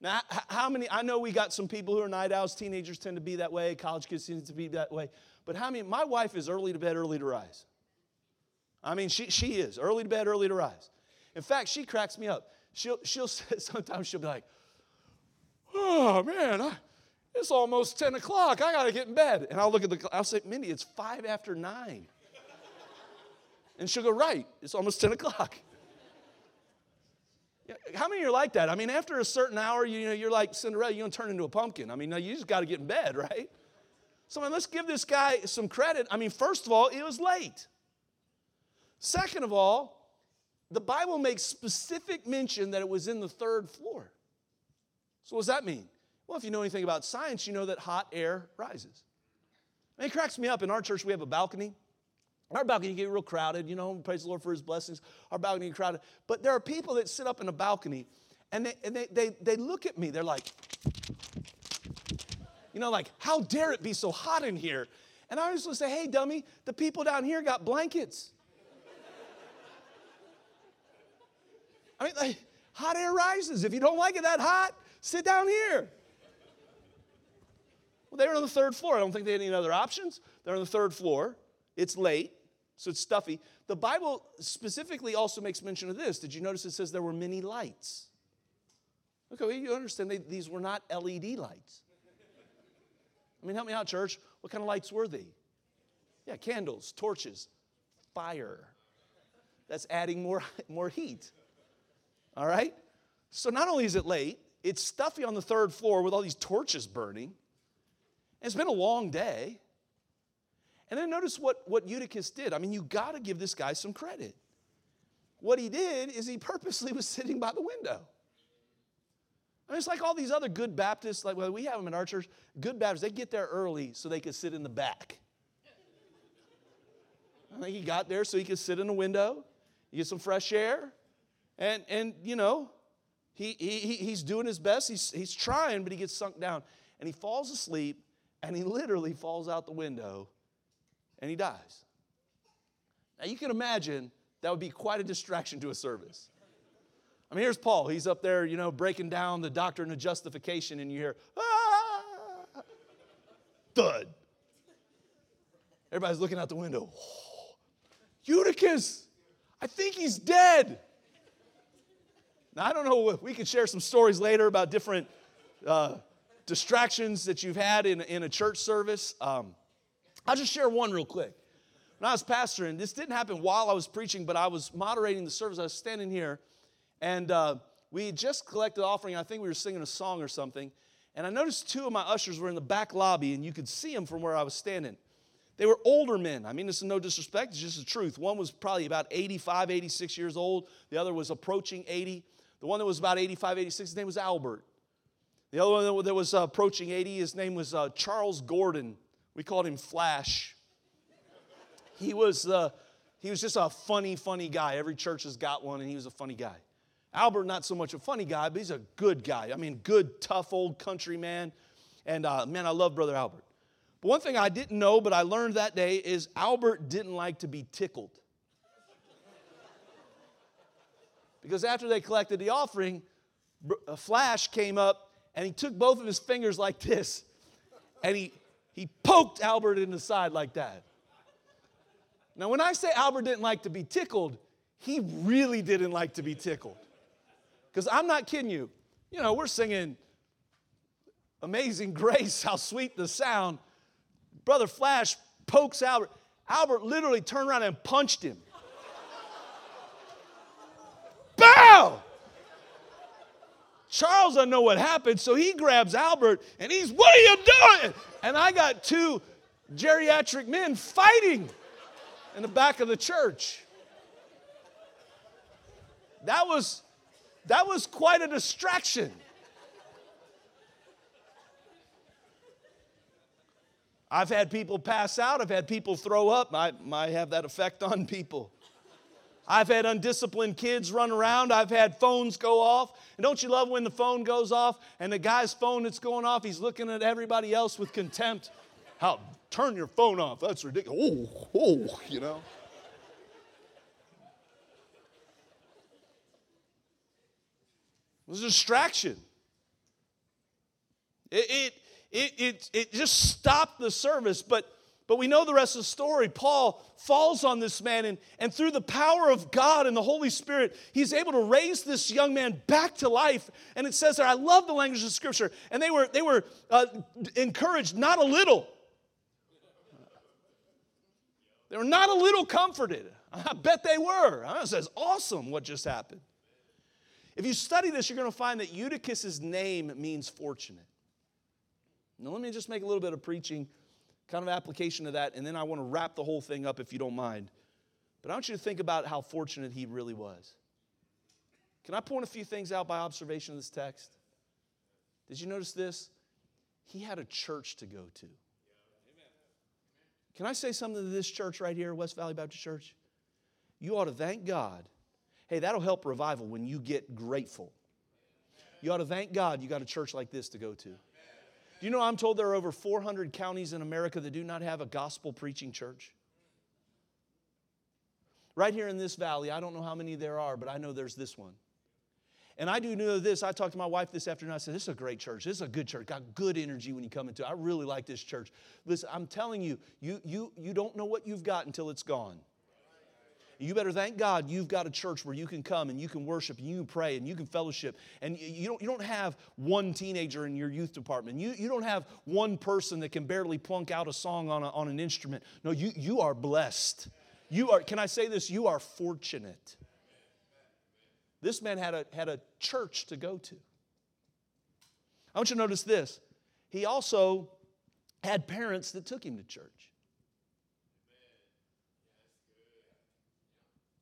Now, how many? I know we got some people who are night owls. Teenagers tend to be that way. College kids tend to be that way. But how many? My wife is early to bed, early to rise. I mean, she, she is early to bed, early to rise. In fact, she cracks me up. She'll, she'll sometimes she'll be like, "Oh man, I, it's almost 10 o'clock. I got to get in bed." And I'll look at the. I'll say, "Mindy, it's five after nine. And she'll go, Right, it's almost 10 o'clock. How many are like that? I mean, after a certain hour, you know, you're like Cinderella, you're gonna turn into a pumpkin. I mean, you just gotta get in bed, right? So I mean, let's give this guy some credit. I mean, first of all, it was late. Second of all, the Bible makes specific mention that it was in the third floor. So what does that mean? Well, if you know anything about science, you know that hot air rises. I mean, it cracks me up. In our church, we have a balcony. Our balcony get real crowded, you know, praise the Lord for his blessings. Our balcony get crowded. But there are people that sit up in a balcony and they, and they, they, they look at me, they're like, you know, like, how dare it be so hot in here? And I always say, hey, dummy, the people down here got blankets. I mean, like, hot air rises. If you don't like it that hot, sit down here. Well, they were on the third floor. I don't think they had any other options. They're on the third floor. It's late. So it's stuffy. The Bible specifically also makes mention of this. Did you notice it says there were many lights? Okay, well, you understand they, these were not LED lights. I mean, help me out, church. What kind of lights were they? Yeah, candles, torches, fire. That's adding more, more heat. All right? So not only is it late, it's stuffy on the third floor with all these torches burning. It's been a long day. And then notice what, what Eutychus did. I mean, you got to give this guy some credit. What he did is he purposely was sitting by the window. I mean, it's like all these other good Baptists, like well, we have them in our church. Good Baptists, they get there early so they could sit in the back. I think he got there so he could sit in the window, get some fresh air, and and you know, he, he he's doing his best. He's he's trying, but he gets sunk down, and he falls asleep, and he literally falls out the window and he dies. Now you can imagine that would be quite a distraction to a service. I mean, here's Paul. He's up there, you know, breaking down the doctrine of justification, and you hear, ah, thud. Everybody's looking out the window. Oh, Eutychus, I think he's dead. Now, I don't know, we could share some stories later about different uh, distractions that you've had in, in a church service. Um, I'll just share one real quick. When I was pastoring, this didn't happen while I was preaching, but I was moderating the service. I was standing here, and uh, we had just collected offering. I think we were singing a song or something. And I noticed two of my ushers were in the back lobby, and you could see them from where I was standing. They were older men. I mean, this is no disrespect, it's just the truth. One was probably about 85, 86 years old, the other was approaching 80. The one that was about 85, 86, his name was Albert. The other one that was approaching 80, his name was uh, Charles Gordon. We called him Flash. He was, uh, he was just a funny, funny guy. Every church has got one, and he was a funny guy. Albert, not so much a funny guy, but he's a good guy. I mean, good, tough old country man. And uh, man, I love Brother Albert. But one thing I didn't know, but I learned that day, is Albert didn't like to be tickled. because after they collected the offering, a flash came up and he took both of his fingers like this and he, he poked Albert in the side like that. Now, when I say Albert didn't like to be tickled, he really didn't like to be tickled. Because I'm not kidding you. You know, we're singing Amazing Grace, how sweet the sound. Brother Flash pokes Albert. Albert literally turned around and punched him. Bow! Charles doesn't know what happened, so he grabs Albert and he's, What are you doing? And I got two geriatric men fighting in the back of the church. That was that was quite a distraction. I've had people pass out, I've had people throw up. I might have that effect on people. I've had undisciplined kids run around. I've had phones go off. And don't you love when the phone goes off and the guy's phone that's going off, he's looking at everybody else with contempt? How, turn your phone off. That's ridiculous. Oh, oh, you know. It was a distraction. It, it, it, it, it just stopped the service, but, but we know the rest of the story. Paul falls on this man, and, and through the power of God and the Holy Spirit, he's able to raise this young man back to life. And it says there, I love the language of Scripture, and they were, they were uh, encouraged not a little. They were not a little comforted. I bet they were. It says, awesome what just happened. If you study this, you're going to find that Eutychus's name means fortunate. Now, let me just make a little bit of preaching, kind of application of that, and then I want to wrap the whole thing up if you don't mind. But I want you to think about how fortunate he really was. Can I point a few things out by observation of this text? Did you notice this? He had a church to go to. Can I say something to this church right here, West Valley Baptist Church? You ought to thank God Hey, that'll help revival when you get grateful. You ought to thank God you got a church like this to go to. Do you know I'm told there are over 400 counties in America that do not have a gospel preaching church? Right here in this valley, I don't know how many there are, but I know there's this one. And I do know this. I talked to my wife this afternoon. I said, This is a great church. This is a good church. Got good energy when you come into it. I really like this church. Listen, I'm telling you, you, you, you don't know what you've got until it's gone. You better thank God you've got a church where you can come and you can worship and you can pray and you can fellowship. And you don't, you don't have one teenager in your youth department. You, you don't have one person that can barely plunk out a song on, a, on an instrument. No, you, you are blessed. You are, can I say this? You are fortunate. This man had a, had a church to go to. I want you to notice this. He also had parents that took him to church.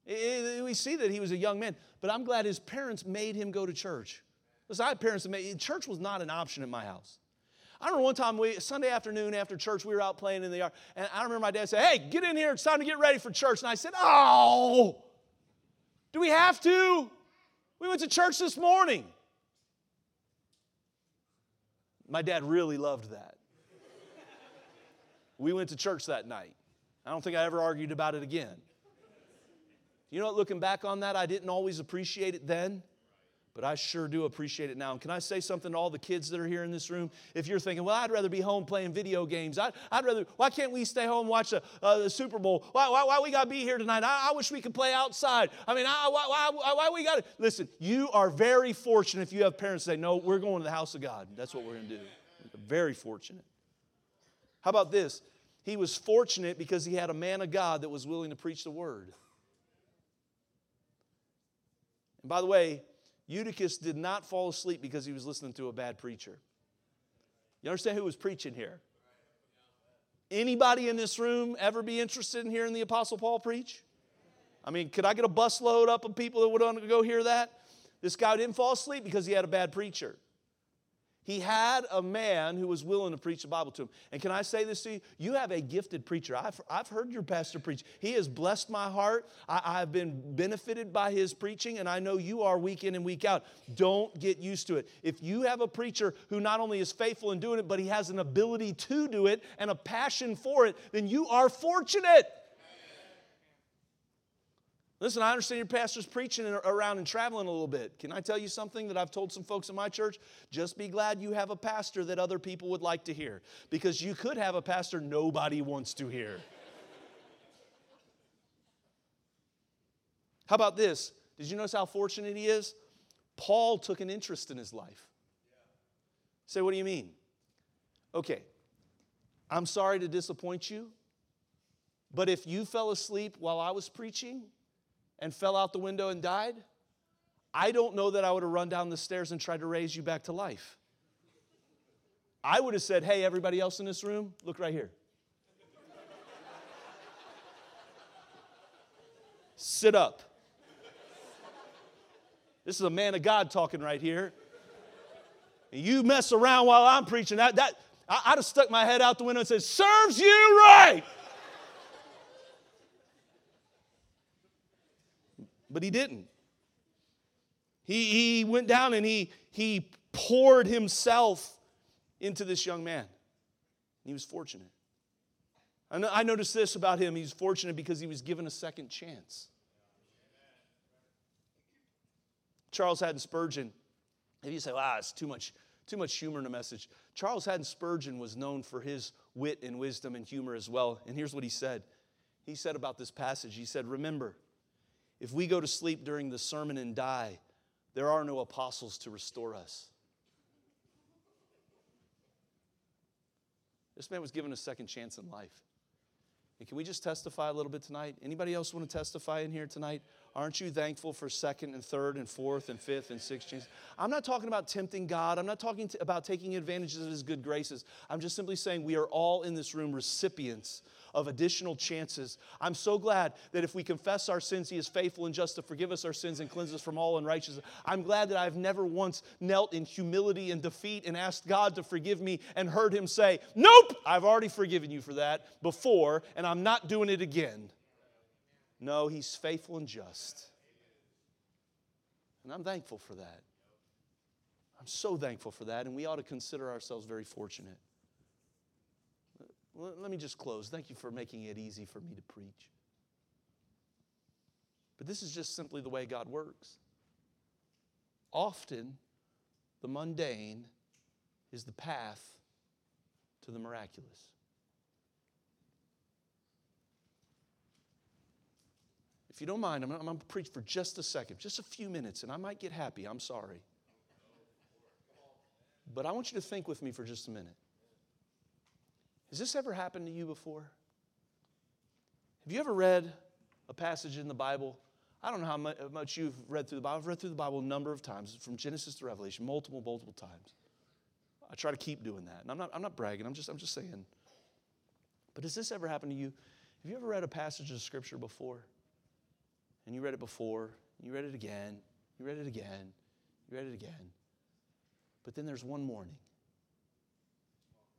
We see that he was a young man, but I'm glad his parents made him go to church. Listen, I had parents that made church was not an option at my house. I remember one time, we, Sunday afternoon after church, we were out playing in the yard, and I remember my dad said, Hey, get in here, it's time to get ready for church. And I said, Oh, do we have to? We went to church this morning. My dad really loved that. we went to church that night. I don't think I ever argued about it again. You know what, looking back on that, I didn't always appreciate it then, but I sure do appreciate it now. And can I say something to all the kids that are here in this room? If you're thinking, well, I'd rather be home playing video games, I'd, I'd rather, why can't we stay home and watch the, uh, the Super Bowl? Why, why, why we got to be here tonight? I, I, wish we could play outside. I mean, I, why, why, why we got to, listen, you are very fortunate if you have parents say, no, we're going to the house of God. That's what we're going to do. Very fortunate. How about this? He was fortunate because he had a man of God that was willing to preach the word. And by the way, Eutychus did not fall asleep because he was listening to a bad preacher. You understand who was preaching here? Anybody in this room ever be interested in hearing the Apostle Paul preach? I mean, could I get a bus load up of people that would want to go hear that? This guy didn't fall asleep because he had a bad preacher. He had a man who was willing to preach the Bible to him. And can I say this to you? You have a gifted preacher. I've, I've heard your pastor preach. He has blessed my heart. I, I've been benefited by his preaching, and I know you are week in and week out. Don't get used to it. If you have a preacher who not only is faithful in doing it, but he has an ability to do it and a passion for it, then you are fortunate. Listen, I understand your pastor's preaching around and traveling a little bit. Can I tell you something that I've told some folks in my church? Just be glad you have a pastor that other people would like to hear because you could have a pastor nobody wants to hear. how about this? Did you notice how fortunate he is? Paul took an interest in his life. Say, what do you mean? Okay, I'm sorry to disappoint you, but if you fell asleep while I was preaching, and fell out the window and died, I don't know that I would have run down the stairs and tried to raise you back to life. I would have said, Hey, everybody else in this room, look right here. Sit up. This is a man of God talking right here. And you mess around while I'm preaching. That, that, I'd have stuck my head out the window and said, Serves you right. But he didn't. He, he went down and he, he poured himself into this young man. He was fortunate. I I noticed this about him. He's fortunate because he was given a second chance. Charles Haddon Spurgeon, if you say, wow, it's too much, too much humor in a message. Charles Haddon Spurgeon was known for his wit and wisdom and humor as well. And here's what he said. He said about this passage, he said, Remember, if we go to sleep during the sermon and die, there are no apostles to restore us. This man was given a second chance in life. And can we just testify a little bit tonight? Anybody else want to testify in here tonight? Aren't you thankful for second and third and fourth and fifth and sixth chances? I'm not talking about tempting God. I'm not talking about taking advantages of His good graces. I'm just simply saying we are all in this room recipients of additional chances. I'm so glad that if we confess our sins, He is faithful and just to forgive us our sins and cleanse us from all unrighteousness. I'm glad that I've never once knelt in humility and defeat and asked God to forgive me and heard Him say, Nope, I've already forgiven you for that before, and I'm not doing it again. No, He's faithful and just. And I'm thankful for that. I'm so thankful for that, and we ought to consider ourselves very fortunate. Let me just close. Thank you for making it easy for me to preach. But this is just simply the way God works. Often, the mundane is the path to the miraculous. If you don't mind, I'm going to preach for just a second, just a few minutes, and I might get happy. I'm sorry. But I want you to think with me for just a minute. Has this ever happened to you before? Have you ever read a passage in the Bible? I don't know how much you've read through the Bible. I've read through the Bible a number of times, from Genesis to Revelation, multiple, multiple times. I try to keep doing that. And I'm not, I'm not bragging, I'm just, I'm just saying. But has this ever happened to you? Have you ever read a passage of Scripture before? And you read it before, you read it again, you read it again, you read it again. But then there's one morning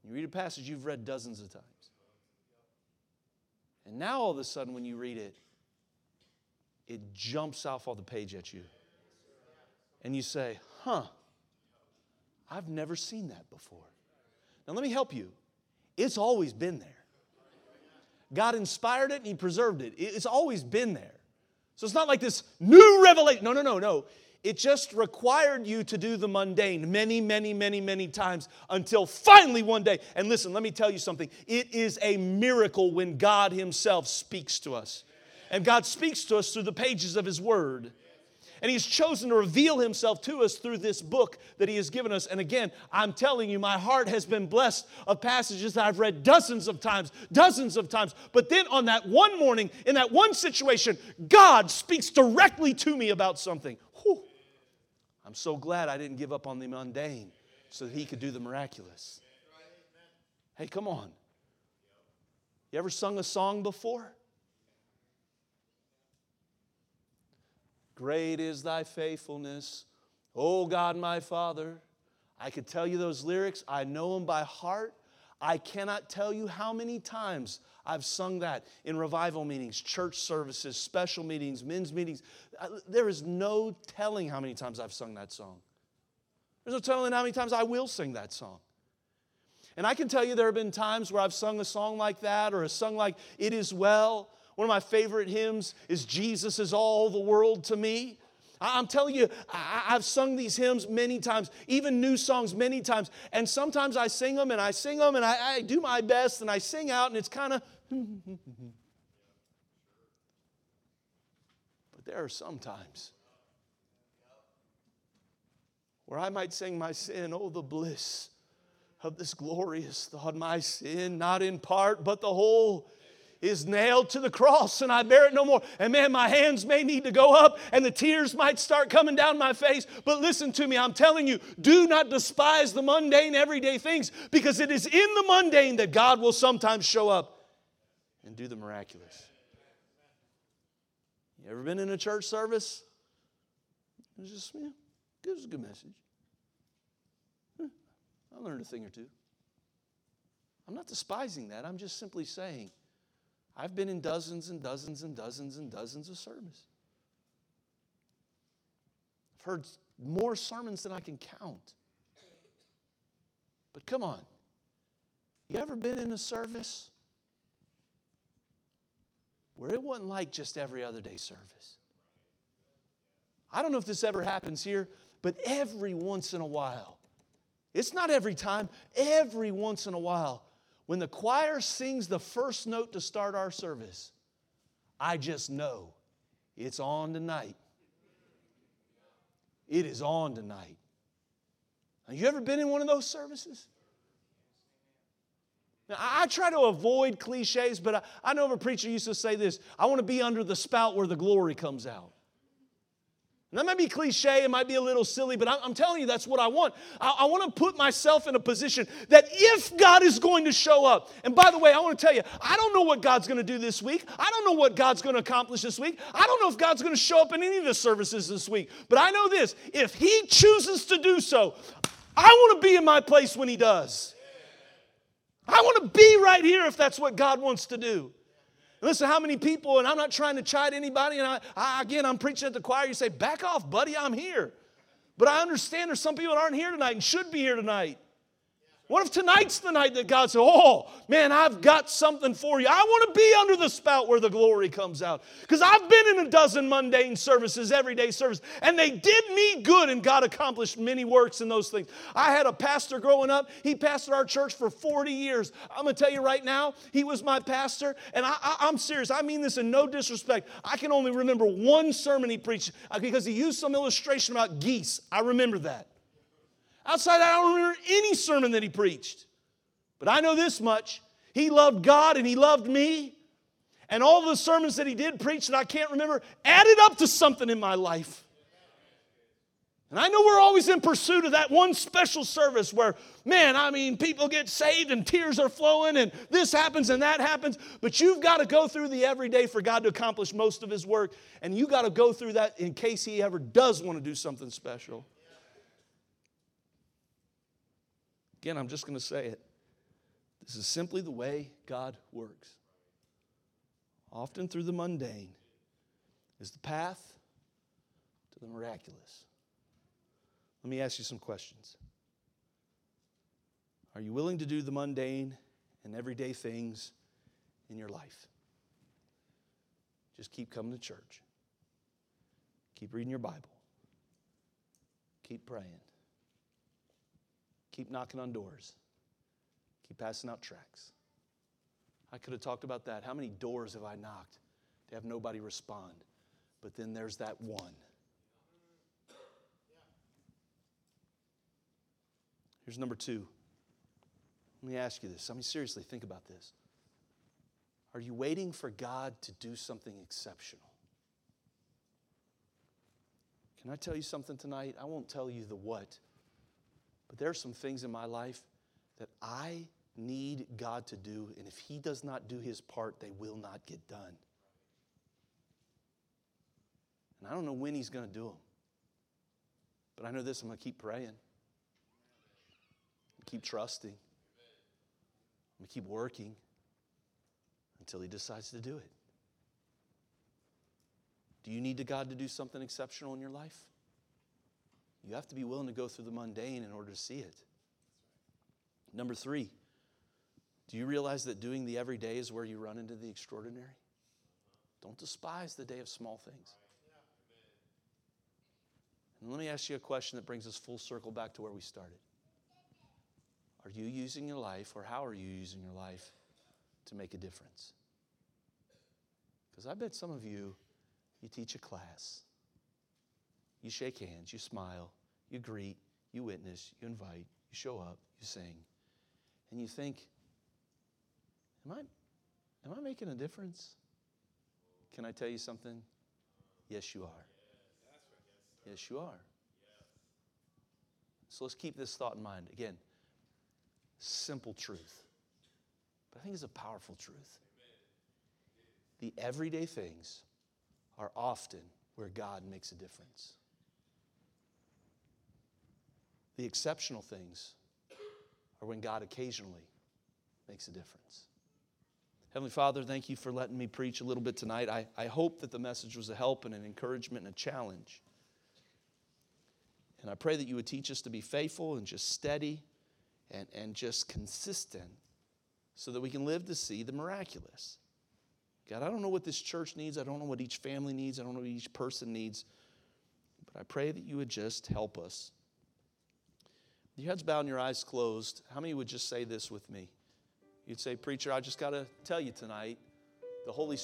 you read a passage you've read dozens of times. And now all of a sudden, when you read it, it jumps off of the page at you. And you say, huh, I've never seen that before. Now, let me help you. It's always been there. God inspired it and He preserved it. It's always been there. So it's not like this new revelation. No, no, no, no. It just required you to do the mundane many, many, many, many times until finally one day. And listen, let me tell you something. It is a miracle when God Himself speaks to us. And God speaks to us through the pages of His Word. And He's chosen to reveal Himself to us through this book that He has given us. And again, I'm telling you, my heart has been blessed of passages that I've read dozens of times, dozens of times. But then on that one morning, in that one situation, God speaks directly to me about something. Whew. I'm so glad I didn't give up on the mundane so that he could do the miraculous. Hey, come on. You ever sung a song before? Great is thy faithfulness, O God my Father. I could tell you those lyrics, I know them by heart. I cannot tell you how many times I've sung that in revival meetings, church services, special meetings, men's meetings. There is no telling how many times I've sung that song. There's no telling how many times I will sing that song. And I can tell you there have been times where I've sung a song like that or a song like It Is Well. One of my favorite hymns is Jesus is All the World to Me. I'm telling you, I've sung these hymns many times, even new songs many times. And sometimes I sing them and I sing them and I, I do my best and I sing out and it's kind of. but there are some times where I might sing my sin, oh, the bliss of this glorious thought, my sin, not in part, but the whole is nailed to the cross and I bear it no more. And man, my hands may need to go up and the tears might start coming down my face. But listen to me, I'm telling you, do not despise the mundane, everyday things because it is in the mundane that God will sometimes show up and do the miraculous. You ever been in a church service? It was just, yeah, it was a good message. I learned a thing or two. I'm not despising that. I'm just simply saying I've been in dozens and dozens and dozens and dozens of sermons. I've heard more sermons than I can count. But come on, you ever been in a service where it wasn't like just every other day service? I don't know if this ever happens here, but every once in a while, it's not every time, every once in a while, when the choir sings the first note to start our service, I just know it's on tonight. It is on tonight. Have you ever been in one of those services? Now, I try to avoid cliches, but I, I know a preacher used to say this I want to be under the spout where the glory comes out. And that might be cliche, it might be a little silly, but I'm telling you that's what I want. I, I want to put myself in a position that if God is going to show up, and by the way, I want to tell you, I don't know what God's going to do this week. I don't know what God's going to accomplish this week. I don't know if God's going to show up in any of the services this week. But I know this if He chooses to do so, I want to be in my place when He does. I want to be right here if that's what God wants to do. Listen, how many people, and I'm not trying to chide anybody, and I, I, again, I'm preaching at the choir, you say, back off, buddy, I'm here. But I understand there's some people that aren't here tonight and should be here tonight. What if tonight's the night that God said, Oh, man, I've got something for you? I want to be under the spout where the glory comes out. Because I've been in a dozen mundane services, everyday service, and they did me good, and God accomplished many works in those things. I had a pastor growing up. He pastored our church for 40 years. I'm going to tell you right now, he was my pastor, and I, I, I'm serious. I mean this in no disrespect. I can only remember one sermon he preached uh, because he used some illustration about geese. I remember that. Outside I don't remember any sermon that he preached. But I know this much he loved God and he loved me. And all the sermons that he did preach that I can't remember added up to something in my life. And I know we're always in pursuit of that one special service where, man, I mean, people get saved and tears are flowing and this happens and that happens. But you've got to go through the everyday for God to accomplish most of His work. And you got to go through that in case He ever does want to do something special. Again, I'm just going to say it. This is simply the way God works. Often through the mundane is the path to the miraculous. Let me ask you some questions. Are you willing to do the mundane and everyday things in your life? Just keep coming to church. Keep reading your Bible. Keep praying. Keep knocking on doors. Keep passing out tracts. I could have talked about that. How many doors have I knocked to have nobody respond? But then there's that one. Here's number two. Let me ask you this. I mean, seriously, think about this. Are you waiting for God to do something exceptional? Can I tell you something tonight? I won't tell you the what, but there are some things in my life that I need God to do, and if He does not do His part, they will not get done. And I don't know when He's going to do them. But I know this I'm going to keep praying, keep trusting, I'm going to keep working until He decides to do it. Do you need God to do something exceptional in your life? You have to be willing to go through the mundane in order to see it. Number three, do you realize that doing the everyday is where you run into the extraordinary? Don't despise the day of small things. And let me ask you a question that brings us full circle back to where we started. Are you using your life, or how are you using your life to make a difference? Because I bet some of you, you teach a class, you shake hands, you smile, you greet, you witness, you invite, you show up, you sing, and you think, Am I, am I making a difference? Can I tell you something? Yes, you are. Yes, you are. So let's keep this thought in mind. Again, simple truth, but I think it's a powerful truth. The everyday things are often where God makes a difference. The exceptional things are when God occasionally makes a difference. Heavenly Father, thank you for letting me preach a little bit tonight. I, I hope that the message was a help and an encouragement and a challenge. And I pray that you would teach us to be faithful and just steady and, and just consistent so that we can live to see the miraculous. God, I don't know what this church needs. I don't know what each family needs. I don't know what each person needs. But I pray that you would just help us. Your heads bowed and your eyes closed, how many would just say this with me? You'd say, Preacher, I just got to tell you tonight, the Holy